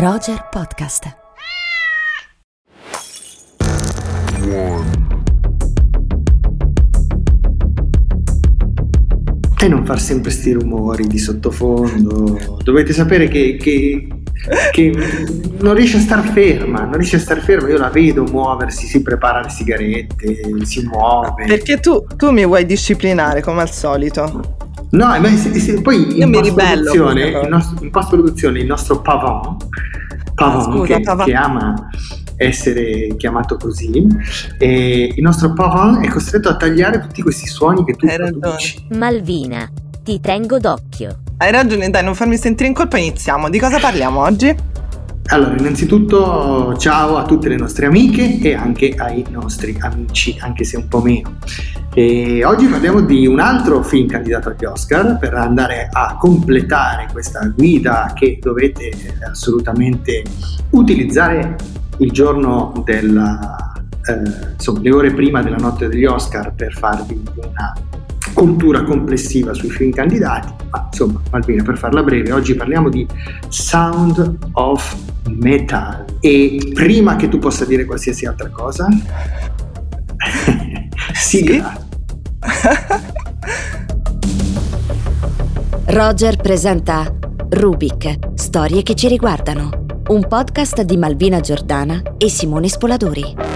Roger Podcast. E non far sempre sti rumori di sottofondo. Dovete sapere che, che, che non riesce a star ferma, non riesce a star ferma. Io la vedo muoversi, si prepara le sigarette, si muove. Perché tu, tu mi vuoi disciplinare come al solito. No, ma se, se, poi in post-produzione, nostro- in post-produzione il nostro Pavon, Pavon Ah, scusa, che, Pavon. che ama essere chiamato così, e il nostro Pavon è costretto a tagliare tutti questi suoni che tu Hai ragione. produci. Malvina, ti tengo d'occhio. Hai ragione, dai, non farmi sentire in colpa, iniziamo. Di cosa parliamo oggi? Allora, innanzitutto ciao a tutte le nostre amiche e anche ai nostri amici, anche se un po' meno. E oggi parliamo di un altro film candidato agli Oscar per andare a completare questa guida che dovete assolutamente utilizzare il giorno della, eh, insomma, le ore prima della notte degli Oscar per farvi una cultura complessiva sui film candidati. Ma insomma, Malvina, per farla breve, oggi parliamo di Sound of Metal. E prima che tu possa dire qualsiasi altra cosa, sigla. Roger presenta Rubik, storie che ci riguardano. Un podcast di Malvina Giordana e Simone Spoladori.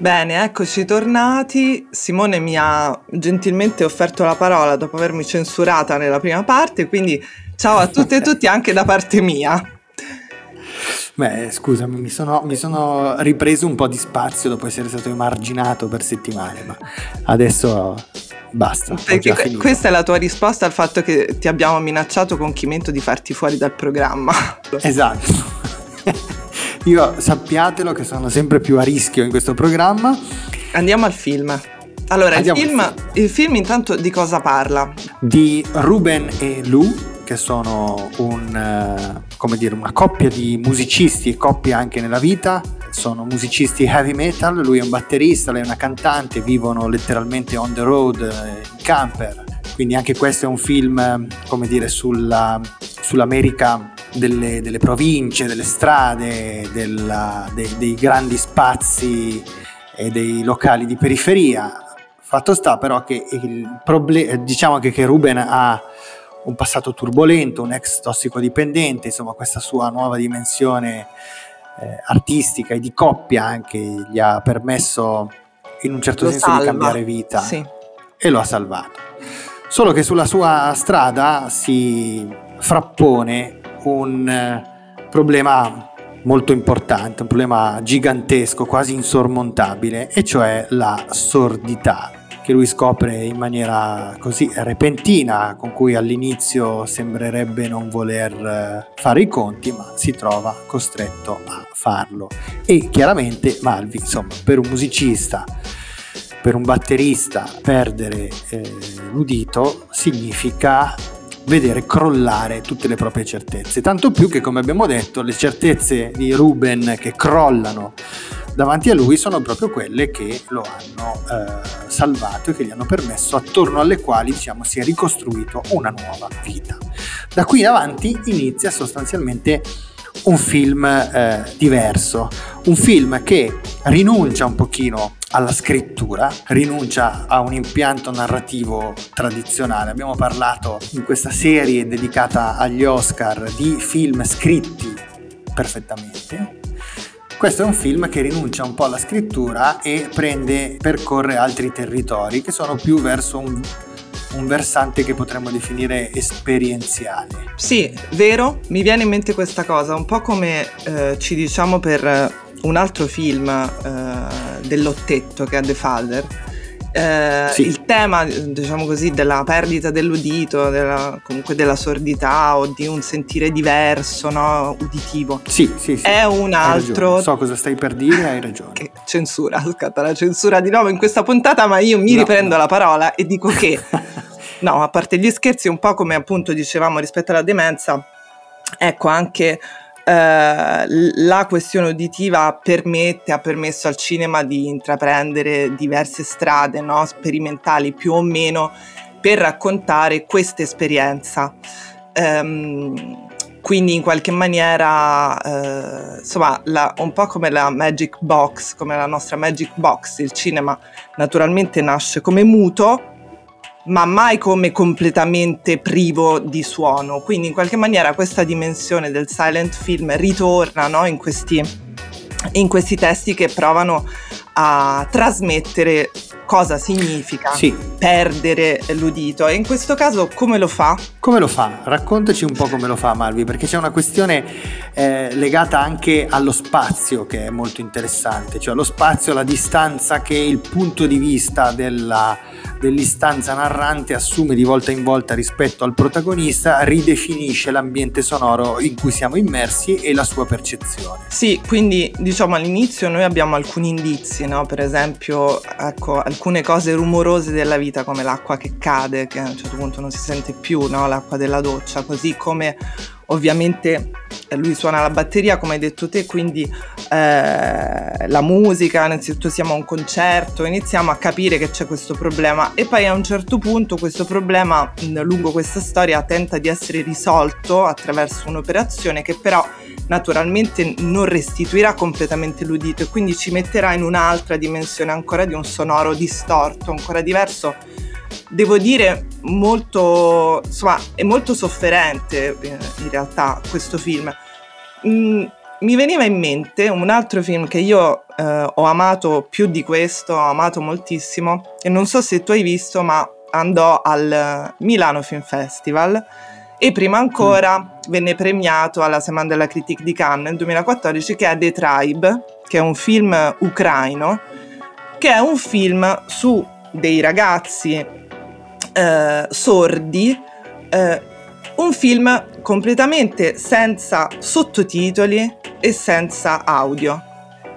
Bene, eccoci tornati. Simone mi ha gentilmente offerto la parola dopo avermi censurata nella prima parte, quindi ciao a tutte e tutti anche da parte mia. Beh, scusami, mi sono, mi sono ripreso un po' di spazio dopo essere stato emarginato per settimane, ma adesso basta. Perché questa è la tua risposta al fatto che ti abbiamo minacciato con Chimento di farti fuori dal programma. Esatto. Io sappiatelo che sono sempre più a rischio in questo programma. Andiamo al film. Allora, il film, il film intanto di cosa parla? di Ruben e Lou, che sono un, eh, come dire, una coppia di musicisti e coppia anche nella vita. Sono musicisti heavy metal, lui è un batterista, lei è una cantante, vivono letteralmente on the road, eh, in camper. Quindi anche questo è un film, eh, come dire, sulla, sull'America delle, delle province, delle strade, della- dei, dei grandi spazi e dei locali di periferia. Fatto sta però che il problema, diciamo anche che Ruben ha un passato turbolento, un ex tossicodipendente, insomma questa sua nuova dimensione eh, artistica e di coppia anche gli ha permesso in un certo Lo senso di salva. cambiare vita Sì. e lo ha salvato. Solo che sulla sua strada si frappone un eh, problema molto importante, un problema gigantesco, quasi insormontabile, e cioè la sordità che lui scopre in maniera così repentina, con cui all'inizio sembrerebbe non voler eh, fare i conti, ma si trova costretto a farlo. E chiaramente Malvi, insomma, per un musicista per un batterista perdere eh, l'udito significa vedere crollare tutte le proprie certezze. Tanto più che, come abbiamo detto, le certezze di Ruben che crollano davanti a lui sono proprio quelle che lo hanno eh, salvato e che gli hanno permesso, attorno alle quali diciamo, si è ricostruito una nuova vita. Da qui in avanti inizia sostanzialmente un film eh, diverso, un film che rinuncia un pochino alla scrittura, rinuncia a un impianto narrativo tradizionale. Abbiamo parlato in questa serie dedicata agli Oscar di film scritti perfettamente. Questo è un film che rinuncia un po' alla scrittura e prende, percorre altri territori che sono più verso un, un versante che potremmo definire esperienziale. Sì, vero, mi viene in mente questa cosa, un po' come eh, ci diciamo per eh, un altro film eh, dell'ottetto che è The Father, eh, sì. il tema, diciamo così, della perdita dell'udito, della, comunque della sordità o di un sentire diverso, no? uditivo. Sì, sì, sì. È un altro. So cosa stai per dire, hai ragione. Che censura, scatta la censura di nuovo in questa puntata, ma io mi no, riprendo no. la parola e dico che, no, a parte gli scherzi, un po' come appunto dicevamo rispetto alla demenza, ecco anche eh, la questione uditiva permette, ha permesso al cinema di intraprendere diverse strade no? sperimentali più o meno per raccontare questa esperienza. Um, quindi in qualche maniera, eh, insomma, la, un po' come la Magic Box, come la nostra Magic Box, il cinema naturalmente nasce come muto, ma mai come completamente privo di suono. Quindi in qualche maniera questa dimensione del silent film ritorna no? in, questi, in questi testi che provano a trasmettere cosa significa sì. perdere l'udito e in questo caso come lo fa? Come lo fa? Raccontaci un po' come lo fa Malvi perché c'è una questione eh, legata anche allo spazio che è molto interessante, cioè lo spazio, la distanza che il punto di vista della, dell'istanza narrante assume di volta in volta rispetto al protagonista, ridefinisce l'ambiente sonoro in cui siamo immersi e la sua percezione. Sì, quindi diciamo all'inizio noi abbiamo alcuni indizi, no? per esempio ecco, alcune cose rumorose della vita come l'acqua che cade, che a un certo punto non si sente più, no? L'acqua della doccia, così come ovviamente eh, lui suona la batteria come hai detto te, quindi eh, la musica, innanzitutto siamo a un concerto, iniziamo a capire che c'è questo problema e poi a un certo punto questo problema lungo questa storia tenta di essere risolto attraverso un'operazione che però naturalmente non restituirà completamente l'udito e quindi ci metterà in un'altra dimensione ancora di un sonoro distorto, ancora diverso devo dire molto insomma è molto sofferente eh, in realtà questo film mm, mi veniva in mente un altro film che io eh, ho amato più di questo ho amato moltissimo e non so se tu hai visto ma andò al Milano Film Festival e prima ancora mm. venne premiato alla Semaine della Critique di Cannes nel 2014 che è The Tribe che è un film ucraino che è un film su dei ragazzi eh, sordi, eh, un film completamente senza sottotitoli e senza audio.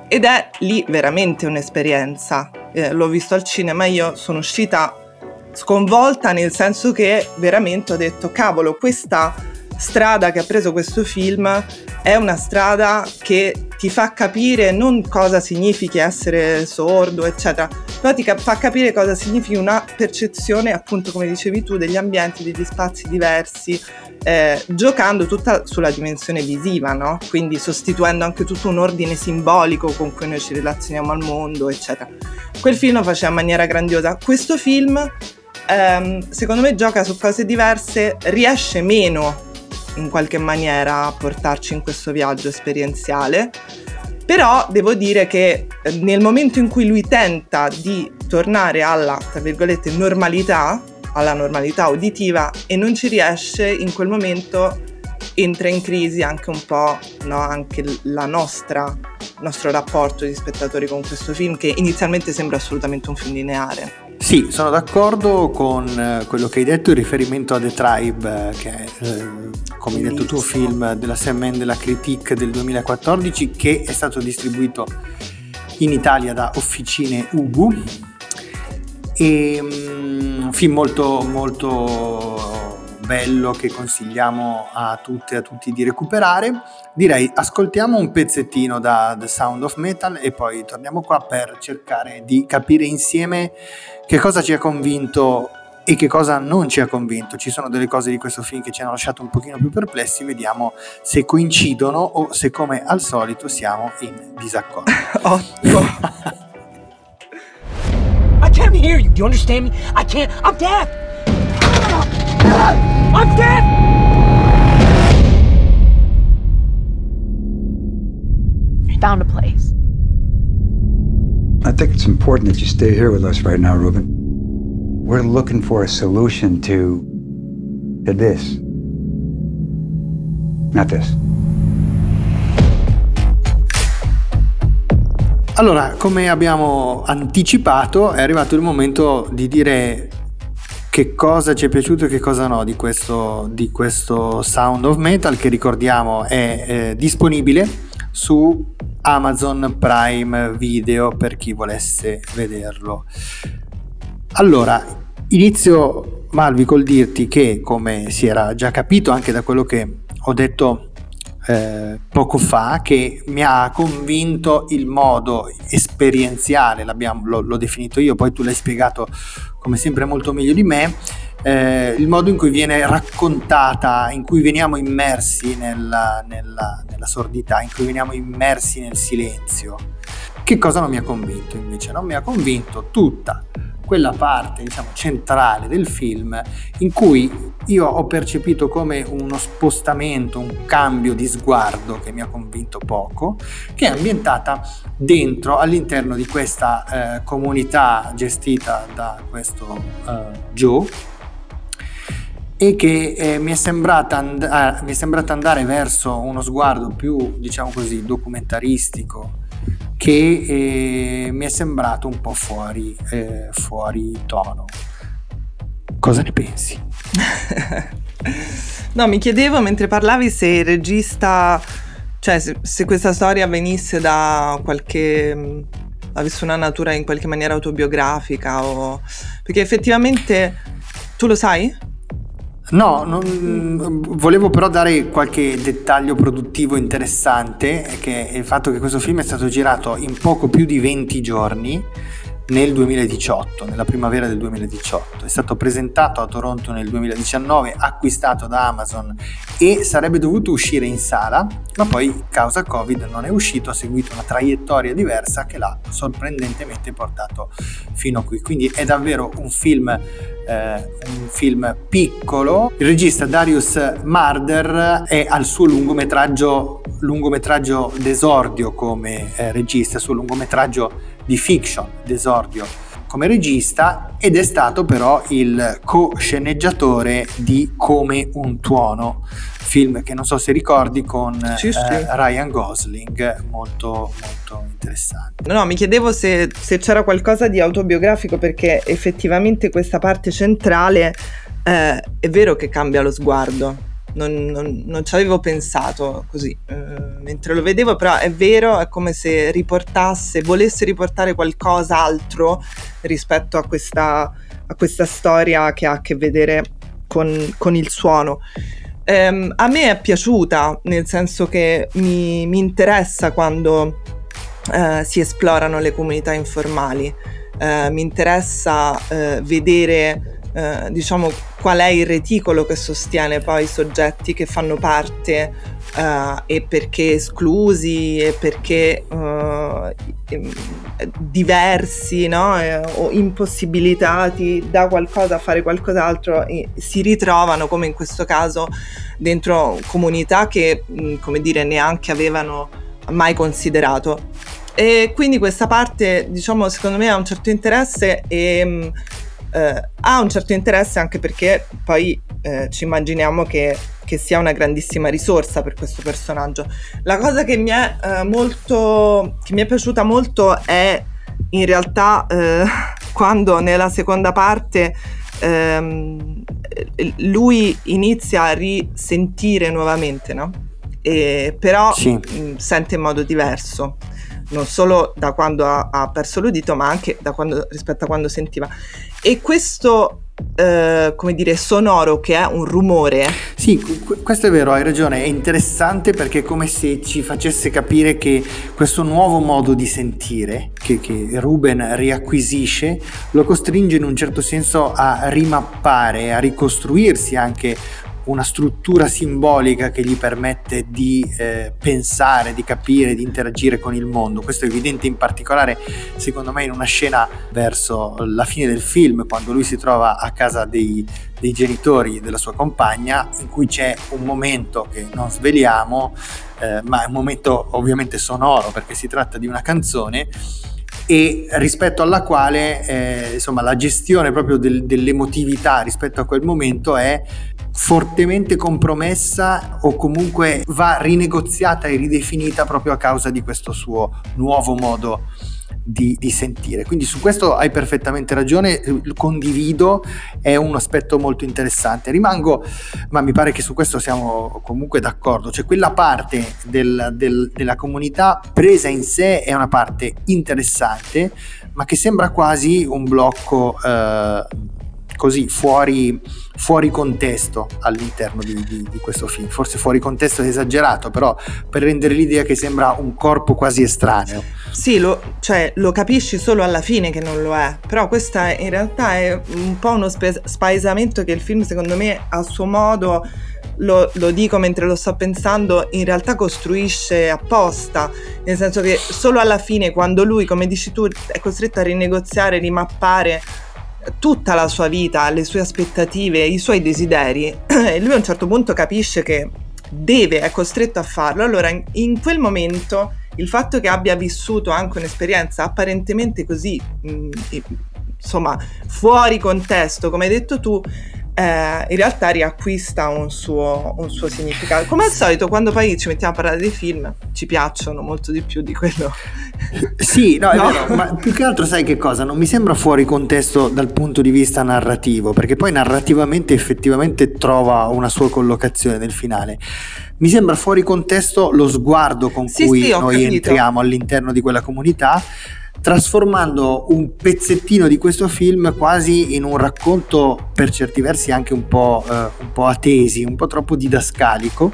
Ed è lì veramente un'esperienza. Eh, l'ho visto al cinema, io sono uscita sconvolta nel senso che veramente ho detto cavolo, questa strada che ha preso questo film è una strada che ti fa capire non cosa significhi essere sordo, eccetera, però ti fa capire cosa significhi una percezione, appunto, come dicevi tu, degli ambienti, degli spazi diversi, eh, giocando tutta sulla dimensione visiva, no? Quindi sostituendo anche tutto un ordine simbolico con cui noi ci relazioniamo al mondo, eccetera. Quel film lo faceva in maniera grandiosa. Questo film, ehm, secondo me, gioca su cose diverse, riesce meno in qualche maniera a portarci in questo viaggio esperienziale. Però devo dire che eh, nel momento in cui lui tenta di tornare alla, tra virgolette, normalità, alla normalità uditiva e non ci riesce, in quel momento entra in crisi anche un po' no, anche la nostra, il nostro rapporto di spettatori con questo film che inizialmente sembra assolutamente un film lineare. Sì, sono d'accordo con eh, quello che hai detto in riferimento a The Tribe, eh, che è, eh, come hai detto tu, film della Semaine della Critique del 2014, che è stato distribuito in Italia da Officine Ubu. E, um, film molto, molto bello che consigliamo a tutte e a tutti di recuperare. Direi ascoltiamo un pezzettino da The Sound of Metal e poi torniamo qua per cercare di capire insieme che cosa ci ha convinto e che cosa non ci ha convinto. Ci sono delle cose di questo film che ci hanno lasciato un pochino più perplessi, vediamo se coincidono o se come al solito siamo in disaccordo. Ottimo. I can't hear you. Do you understand me? I can't. I'm deaf. I'm deaf. I found a place. I think it's important that you stay here with us right now, Ruben. We're looking for a solution to, to this. Not this. Allora, come abbiamo anticipato, è arrivato il momento di dire che cosa ci è piaciuto e che cosa no di questo, di questo Sound of Metal che ricordiamo è eh, disponibile su Amazon Prime Video per chi volesse vederlo. Allora, inizio Malvi col dirti che come si era già capito anche da quello che ho detto eh, poco fa che mi ha convinto il modo esperienziale, l'ho, l'ho, definito io, poi tu l'hai spiegato come sempre molto meglio di me, eh, il modo in cui viene raccontata, in cui veniamo immersi nella, nella, nella sordità, in cui veniamo immersi nel silenzio. Che cosa non mi ha convinto invece? Non mi ha convinto tutta quella parte diciamo, centrale del film in cui io ho percepito come uno spostamento, un cambio di sguardo che mi ha convinto poco, che è ambientata dentro, all'interno di questa eh, comunità gestita da questo eh, Joe e che eh, mi, è and- eh, mi, è sembrata andare verso uno sguardo più, diciamo così, documentaristico che eh, mi è sembrato un po' fuori, eh, fuori tono. Cosa ne pensi? no, mi chiedevo mentre parlavi se il regista, cioè se, se questa storia venisse da qualche avesse una natura in qualche maniera autobiografica o perché effettivamente tu lo sai? No, non, volevo però dare qualche dettaglio produttivo interessante, che è il fatto che questo film è stato girato in poco più di 20 giorni nel 2018, nella primavera del 2018. È stato presentato a Toronto nel 2019, acquistato da Amazon e sarebbe dovuto uscire in sala, ma poi causa Covid non è uscito, ha seguito una traiettoria diversa che l'ha sorprendentemente portato fino a qui. Quindi è davvero un film, eh, un film piccolo. Il regista Darius Marder è al suo lungometraggio, lungometraggio d'esordio come eh, regista, suo lungometraggio di fiction d'esordio come regista ed è stato però il co-sceneggiatore di Come un tuono, film che non so se ricordi con sì, sì. Eh, Ryan Gosling, molto molto interessante. No, no, mi chiedevo se, se, c'era qualcosa di autobiografico perché effettivamente questa parte centrale eh, è vero che cambia lo sguardo non, non, non, ci avevo pensato così eh, mentre lo vedevo, però è vero, è come se riportasse, volesse riportare qualcos'altro rispetto a questa, a questa storia che ha a che vedere con, con il suono. Eh, a me è piaciuta, nel senso che mi, mi interessa quando eh, si esplorano le comunità informali, eh, mi interessa eh, vedere eh, diciamo qual è il reticolo che sostiene poi i soggetti che fanno parte uh, e perché esclusi e perché uh, diversi no? eh, o impossibilitati da qualcosa a fare qualcos'altro si ritrovano come in questo caso dentro comunità che mh, come dire neanche avevano mai considerato e quindi questa parte diciamo secondo me ha un certo interesse e mh, eh, ha un certo interesse anche perché poi eh, ci immaginiamo che, che, sia una grandissima risorsa per questo personaggio. La cosa che mi è, eh, molto, che mi è piaciuta molto è in realtà eh, quando nella seconda parte ehm, lui inizia a risentire nuovamente, no? E, però sì. mh, mm, sente in modo diverso non solo da quando ha, ha perso l'udito, ma anche quando, rispetto a quando sentiva. E questo Uh, come dire, sonoro che è un rumore. Sì, questo è vero, hai ragione, è interessante perché è come se ci facesse capire che questo nuovo modo di sentire che, che Ruben riacquisisce lo costringe in un certo senso a rimappare, a ricostruirsi anche una struttura simbolica che gli permette di eh, pensare, di capire, di interagire con il mondo. Questo è evidente in particolare, secondo me, in una scena verso la fine del film, quando lui si trova a casa dei, dei genitori della sua compagna, in cui c'è un momento che non sveliamo, eh, ma è un momento ovviamente sonoro perché si tratta di una canzone e rispetto alla quale eh, insomma la gestione proprio del, dell'emotività rispetto a quel momento è fortemente compromessa o comunque va rinegoziata e ridefinita proprio a causa di questo suo nuovo modo di, di, sentire. Quindi su questo hai perfettamente ragione, condivido, è un aspetto molto interessante. Rimango, ma mi pare che su questo siamo comunque d'accordo, cioè quella parte del, del, della comunità presa in sé è una parte interessante, ma che sembra quasi un blocco eh, così fuori, fuori, contesto all'interno di, di, di, questo film. Forse fuori contesto è esagerato, però per rendere l'idea che sembra un corpo quasi estraneo. Sì, lo, cioè, lo capisci solo alla fine che non lo è, però questa in realtà è un po' uno spe- spaesamento che il film secondo me a suo modo... Lo, lo, dico mentre lo sto pensando, in realtà costruisce apposta, nel senso che solo alla fine, quando lui, come dici tu, è costretto a rinegoziare, rimappare tutta la sua vita, le sue aspettative, i suoi desideri e lui a un certo punto capisce che deve, è costretto a farlo. Allora in, in quel momento il fatto che abbia vissuto anche un'esperienza apparentemente così, mh, mm, insomma, fuori contesto, come hai detto tu, eh, in realtà riacquista un suo, un suo, significato. Come al solito, quando poi ci mettiamo a parlare dei film, ci piacciono molto di più di quello. Sì, no, no? Vero, ma più che altro sai che cosa? Non mi sembra fuori contesto dal punto di vista narrativo, perché poi narrativamente effettivamente trova una sua collocazione nel finale. Mi sembra fuori contesto lo sguardo con sì, cui sì, noi capito. entriamo all'interno di quella comunità trasformando un pezzettino di questo film quasi in un racconto per certi versi anche un po', eh, un po a tesi, un po' troppo didascalico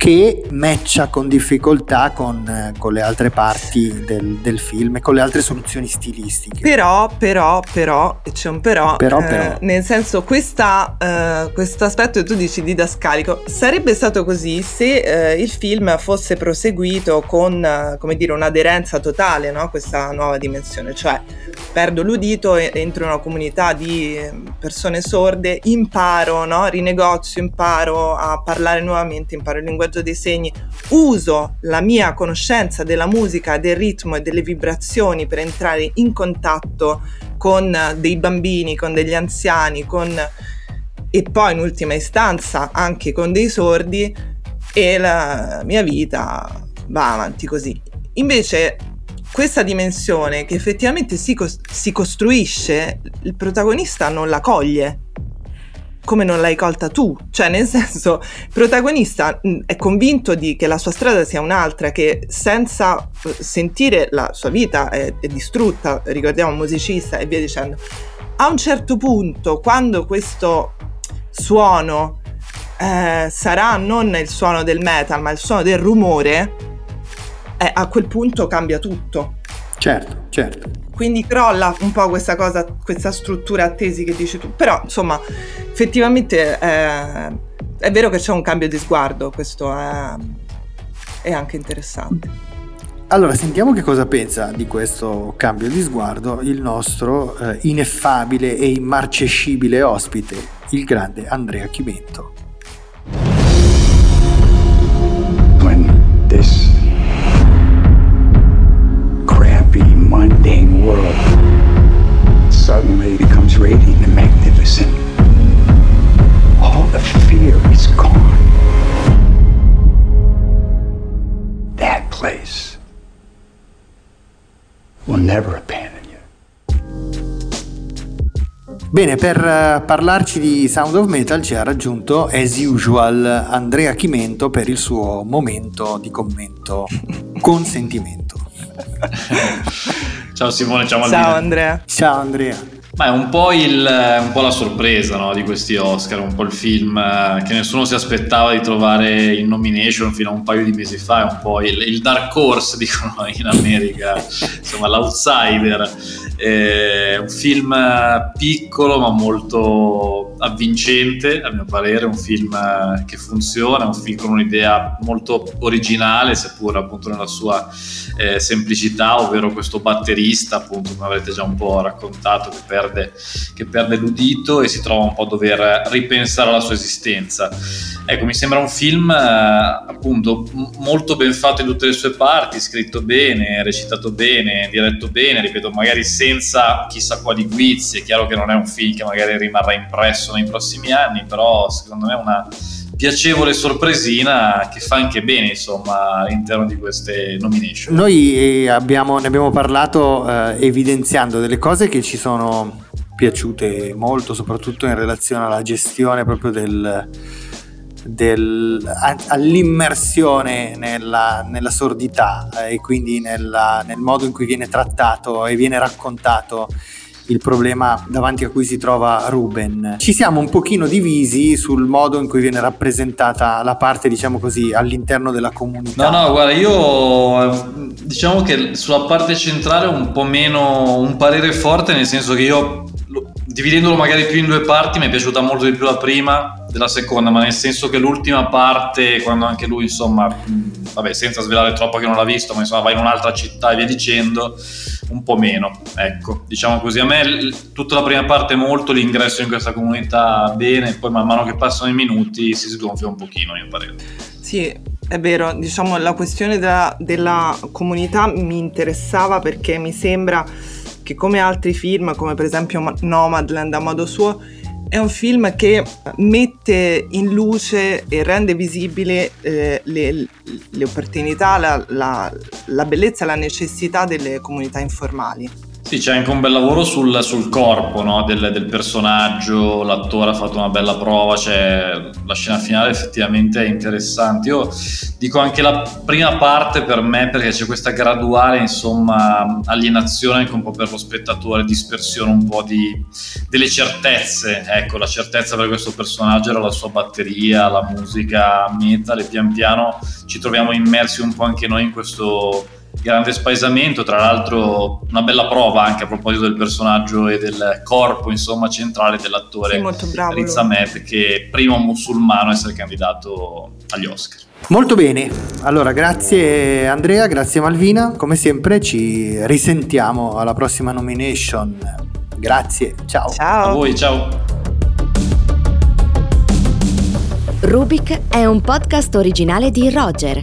che matcha con difficoltà con, eh, con le altre parti del, del, film e con le altre soluzioni stilistiche. Però, però, però, c'è un però, però, eh, però. nel senso questo eh, aspetto che tu dici didascalico sarebbe stato così se eh, il film fosse proseguito con, eh, come dire, un'aderenza totale no? a questa nuova dimensione, cioè perdo l'udito, entro in una comunità di persone sorde, imparo, no? rinegozio, imparo a parlare nuovamente, imparo il linguaggio linguaggio dei segni, uso la mia conoscenza della musica, del ritmo e delle vibrazioni per entrare in contatto con dei bambini, con degli anziani, con... e poi in ultima istanza anche con dei sordi e la mia vita va avanti così. Invece questa dimensione che effettivamente si, cos- si costruisce, il protagonista non la coglie come non l'hai colta tu, cioè nel senso il protagonista mm, è convinto di che la sua strada sia un'altra, che senza eh, sentire la sua vita è, è distrutta, ricordiamo un musicista e via dicendo. A un certo punto, quando questo suono eh, sarà non il suono del metal, ma il suono del rumore, eh, a quel punto cambia tutto. Certo, certo quindi crolla un po' questa cosa, questa struttura a tesi che dici tu. Però, insomma, effettivamente eh, è vero che c'è un cambio di sguardo, questo è, è anche interessante. Allora, sentiamo che cosa pensa di questo cambio di sguardo il nostro eh, ineffabile e immarcescibile ospite, il grande Andrea Chimento. Bene, per uh, parlarci di Sound of Metal ci ha raggiunto, as usual, Andrea Chimento per il suo momento di commento con sentimento. ciao Simone, ciao Maldina. Ciao Andrea. Ciao Andrea. Ma è un po', il, un po', la sorpresa no, di questi Oscar, un po' il film eh, che nessuno si aspettava di trovare in nomination fino a un paio di mesi fa, è un po' il, il dark horse, dicono in America, insomma l'outsider. È un film piccolo ma molto avvincente, a mio parere, un film che funziona, un film con un'idea molto originale, seppur appunto nella sua eh, semplicità, ovvero questo batterista, appunto, come avrete già un po' raccontato, che perde, che perde l'udito e si trova un po' a dover ripensare alla sua esistenza. Ecco, mi sembra un film eh, appunto molto ben fatto in tutte le sue parti, scritto bene, recitato bene, diretto bene, ripeto, magari senza chissà quali guizzi, è chiaro che non è un film che magari rimarrà impresso nei prossimi anni, però secondo me è una piacevole sorpresina che fa anche bene insomma all'interno di queste nomination. Noi eh, abbiamo, ne abbiamo parlato eh, evidenziando delle cose che ci sono piaciute molto, soprattutto in relazione alla gestione proprio del, del, all'immersione nella, nella sordità eh, e quindi nella, nel modo in cui viene trattato e viene raccontato il problema davanti a cui si trova Ruben. Ci siamo un pochino divisi sul modo in cui viene rappresentata la parte, diciamo così, all'interno della comunità. No, no, guarda, io diciamo che sulla parte centrale ho un po' meno un parere forte, nel senso che io dividendolo magari più in due parti mi è piaciuta molto di più la prima della seconda, ma nel senso che l'ultima parte, quando anche lui, insomma, vabbè, senza svelare troppo che non l'ha visto, ma insomma va in un'altra città e via dicendo, un po' meno, ecco, diciamo così. A me tutta la prima parte molto, l'ingresso in questa comunità bene, poi man mano che passano i minuti si sgonfia un pochino, a mio parere. Sì, è vero, diciamo la questione della, della comunità mi interessava perché mi sembra che come altri film, come per esempio Nomadland a modo suo, è un film che mette in luce e rende visibile eh, le, le, opportunità, la, la, la bellezza la necessità delle comunità informali. Sì, c'è anche un bel lavoro sul, sul corpo no? del, del, personaggio, l'attore ha fatto una bella prova, cioè, la scena finale effettivamente è interessante. Io dico anche la prima parte per me perché c'è questa graduale insomma, alienazione anche un po' per lo spettatore, dispersione un po' di, delle certezze. Ecco, la certezza per questo personaggio era la sua batteria, la musica metal e pian piano ci troviamo immersi un po' anche noi in questo grande spaesamento, tra l'altro una bella prova anche a proposito del personaggio e del corpo insomma centrale dell'attore sì, Riz Ahmed che è primo musulmano a essere candidato agli Oscar. Molto bene, allora grazie Andrea, grazie Malvina, come sempre ci risentiamo alla prossima nomination. Grazie, ciao. Ciao. A voi, ciao. Rubik è un podcast originale di Roger,